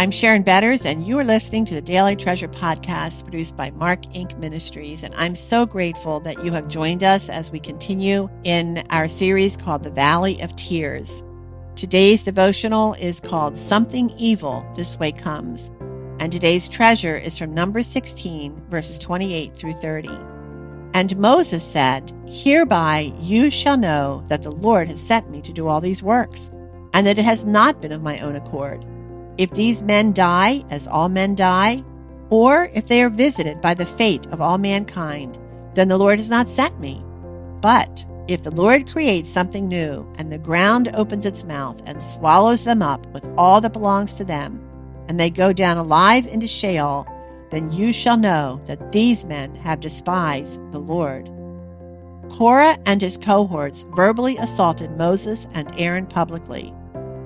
I'm Sharon Betters, and you are listening to the Daily Treasure podcast produced by Mark Inc. Ministries. And I'm so grateful that you have joined us as we continue in our series called The Valley of Tears. Today's devotional is called Something Evil This Way Comes. And today's treasure is from Numbers 16, verses 28 through 30. And Moses said, Hereby you shall know that the Lord has sent me to do all these works, and that it has not been of my own accord if these men die, as all men die, or if they are visited by the fate of all mankind, then the Lord has not sent me. But if the Lord creates something new, and the ground opens its mouth and swallows them up with all that belongs to them, and they go down alive into Sheol, then you shall know that these men have despised the Lord. Korah and his cohorts verbally assaulted Moses and Aaron publicly.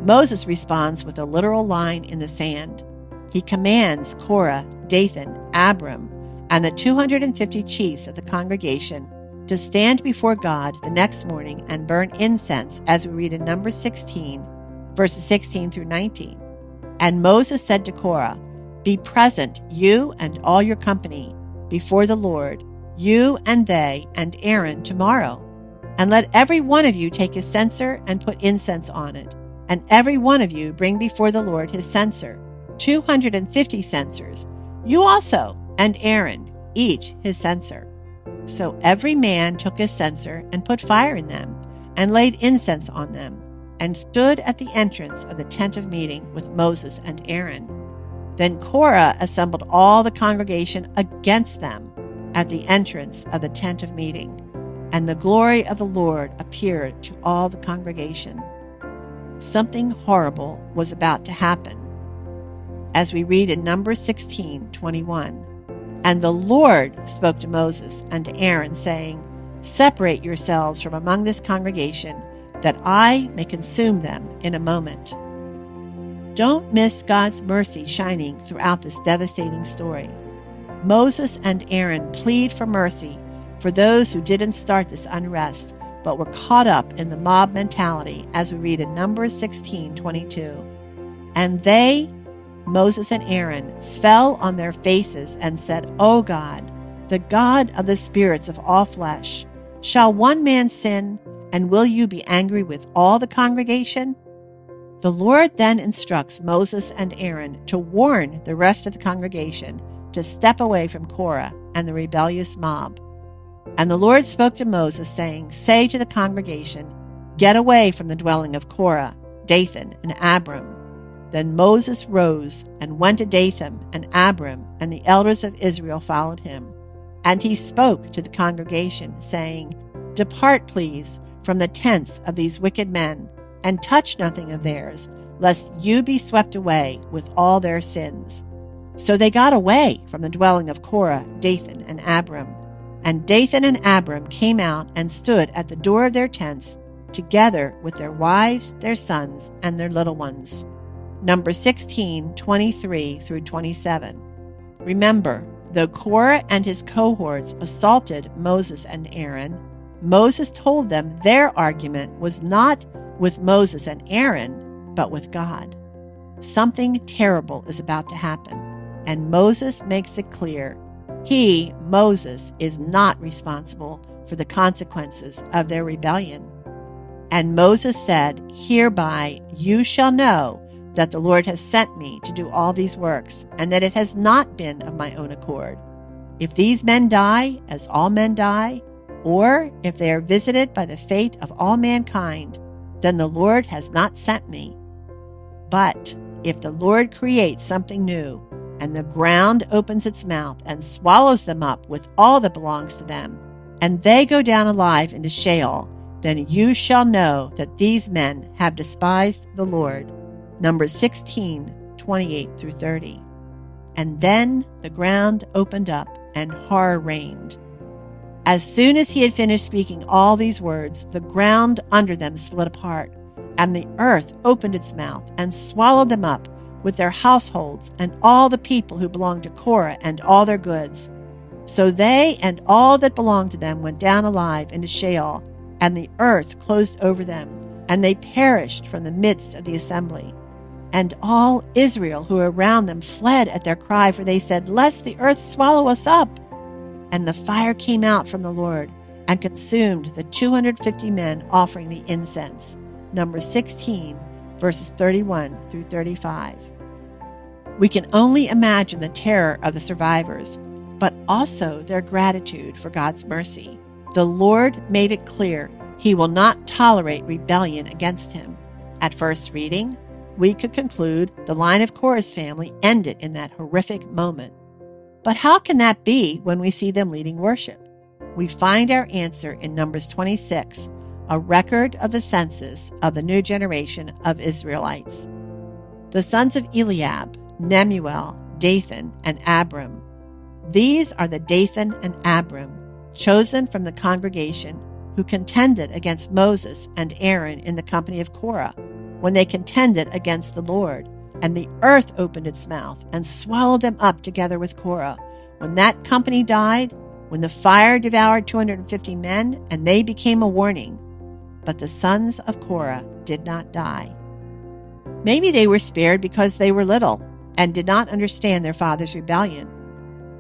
Moses responds with a literal line in the sand. He commands Korah, Dathan, Abiram, and the 250 chiefs of the congregation to stand before God the next morning and burn incense, as we read in Numbers 16, verses 16 through 19. And Moses said to Korah, Be present, you and all your company, before the Lord, you and they and Aaron tomorrow. And let every one of you take a censer and put incense on it and every one of you bring before the Lord his censer, 250 censers. You also, and Aaron, each his censer. So every man took his censer and put fire in them, and laid incense on them, and stood at the entrance of the tent of meeting with Moses and Aaron. Then Korah assembled all the congregation against them at the entrance of the tent of meeting, and the glory of the Lord appeared to all the congregation something horrible was about to happen. As we read in Numbers 16 21. And the Lord spoke to Moses and to Aaron, saying, Separate yourselves from among this congregation, that I may consume them in a moment. Don't miss God's mercy shining throughout this devastating story. Moses and Aaron plead for mercy for those who didn't start this unrest but were caught up in the mob mentality, as we read in Numbers 16 22. And they, Moses and Aaron, fell on their faces and said, O God, the God of the spirits of all flesh, shall one man sin, and will you be angry with all the congregation? The Lord then instructs Moses and Aaron to warn the rest of the congregation to step away from Korah and the rebellious mob. And the Lord spoke to Moses, saying, Say to the congregation, Get away from the dwelling of Korah, Dathan, and Abiram. Then Moses rose and went to Dathan, and Abiram and the elders of Israel followed him. And he spoke to the congregation, saying, Depart, please, from the tents of these wicked men, and touch nothing of theirs, lest you be swept away with all their sins. So they got away from the dwelling of Korah, Dathan, and Abiram and Dathan and Abiram came out and stood at the door of their tents, together with their wives, their sons, and their little ones. Number 16, 23 through 27. Remember, though Korah and his cohorts assaulted Moses and Aaron, Moses told them their argument was not with Moses and Aaron, but with God. Something terrible is about to happen, and Moses makes it clear he, Moses, is not responsible for the consequences of their rebellion. And Moses said, Hereby you shall know that the Lord has sent me to do all these works, and that it has not been of my own accord. If these men die, as all men die, or if they are visited by the fate of all mankind, then the Lord has not sent me. But if the Lord creates something new, and the ground opens its mouth and swallows them up with all that belongs to them, and they go down alive into Sheol, then you shall know that these men have despised the Lord. Numbers 16, 28 through 30. And then the ground opened up, and horror reigned. As soon as he had finished speaking all these words, the ground under them split apart, and the earth opened its mouth and swallowed them up with their households and all the people who belonged to Korah and all their goods. So they and all that belonged to them went down alive into Sheol, and the earth closed over them, and they perished from the midst of the assembly. And all Israel who were around them fled at their cry, for they said, Lest the earth swallow us up. And the fire came out from the Lord and consumed the 250 men offering the incense. Number 16, verses 31 through 35. We can only imagine the terror of the survivors, but also their gratitude for God's mercy. The Lord made it clear he will not tolerate rebellion against him. At first reading, we could conclude the line of Korah's family ended in that horrific moment. But how can that be when we see them leading worship? We find our answer in Numbers 26, a record of the census of the new generation of Israelites. The sons of Eliab, Nemuel, Dathan, and Abiram. These are the Dathan and Abiram, chosen from the congregation, who contended against Moses and Aaron in the company of Korah when they contended against the Lord. And the earth opened its mouth and swallowed them up together with Korah. When that company died, when the fire devoured 250 men, and they became a warning. But the sons of Korah did not die. Maybe they were spared because they were little and did not understand their father's rebellion.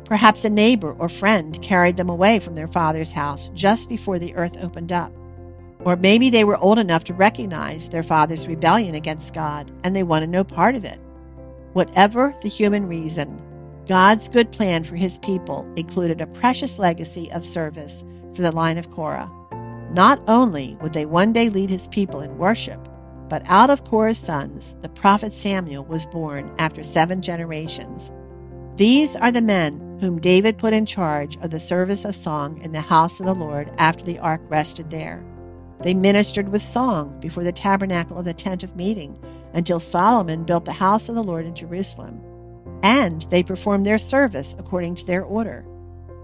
Perhaps a neighbor or friend carried them away from their father's house just before the earth opened up. Or maybe they were old enough to recognize their father's rebellion against God and they wanted no part of it. Whatever the human reason, God's good plan for his people included a precious legacy of service for the line of Korah. Not only would they one day lead his people in worship, but out of Korah's sons, the prophet Samuel was born after seven generations. These are the men whom David put in charge of the service of song in the house of the Lord after the ark rested there. They ministered with song before the tabernacle of the tent of meeting until Solomon built the house of the Lord in Jerusalem. And they performed their service according to their order.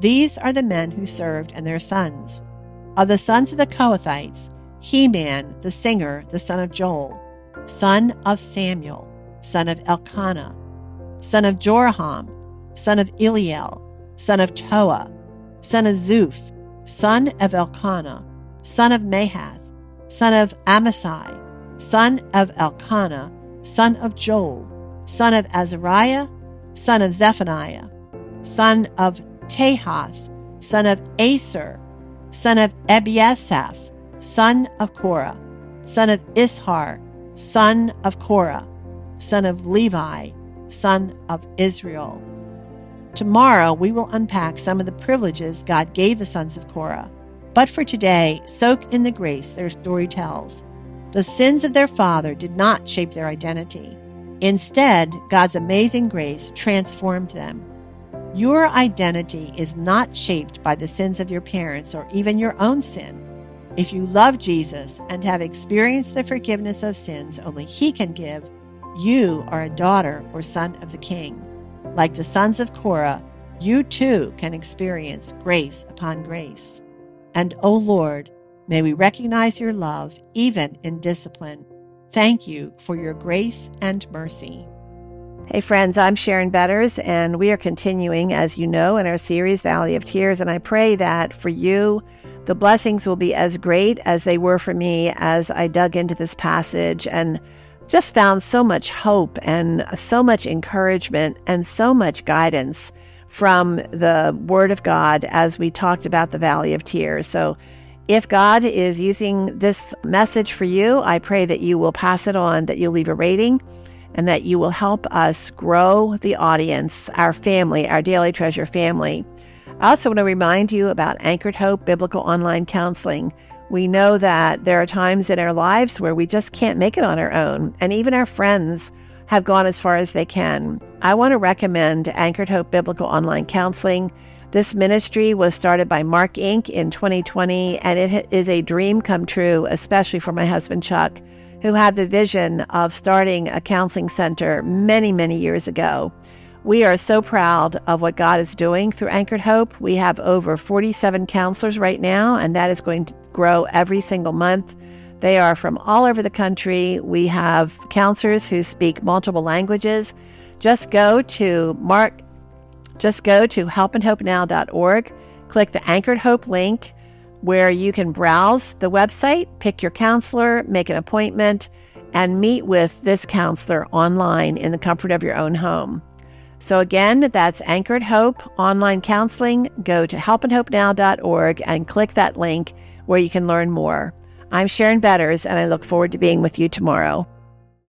These are the men who served and their sons. Of the sons of the Kohathites, Heman, the singer, the son of Joel, son of Samuel, son of Elkanah, son of Jeroham, son of Eliel, son of Toah, son of Zuph, son of Elkanah, son of Mahath, son of Amasai, son of Elkanah, son of Joel, son of Azariah, son of Zephaniah, son of Tahath, son of Assir, son of Ebiasaph, son of Korah, son of Izhar, son of Korah, son of Levi, son of Israel. Tomorrow we will unpack some of the privileges God gave the sons of Korah but for today, soak in the grace their story tells. The sins of their father did not shape their identity. Instead, God's amazing grace transformed them. Your identity is not shaped by the sins of your parents or even your own sin. If you love Jesus and have experienced the forgiveness of sins only He can give, you are a daughter or son of the King. Like the sons of Korah, you too can experience grace upon grace. And, O oh Lord, may we recognize your love even in discipline. Thank you for your grace and mercy. Hey, friends, I'm Sharon Betters, and we are continuing, as you know, in our series, Valley of Tears. And I pray that for you, the blessings will be as great as they were for me as I dug into this passage and just found so much hope and so much encouragement and so much guidance from the Word of God as we talked about the Valley of Tears. So, if God is using this message for you, I pray that you will pass it on, that you'll leave a rating, and that you will help us grow the audience, our family, our Daily Treasure family. I also want to remind you about Anchored Hope Biblical Online Counseling. We know that there are times in our lives where we just can't make it on our own, and even our friends have gone as far as they can. I want to recommend Anchored Hope Biblical Online Counseling. This ministry was started by Mark Inc. in 2020, and it is a dream come true, especially for my husband Chuck, who had the vision of starting a counseling center many, many years ago. We are so proud of what God is doing through Anchored Hope. We have over 47 counselors right now, and that is going to grow every single month. They are from all over the country. We have counselors who speak multiple languages. Just go to Mark, just go to helpandhopenow.org, click the Anchored Hope link where you can browse the website, pick your counselor, make an appointment, and meet with this counselor online in the comfort of your own home. So, again, that's Anchored Hope Online Counseling. Go to helpandhopenow.org and click that link where you can learn more. I'm Sharon Betters, and I look forward to being with you tomorrow.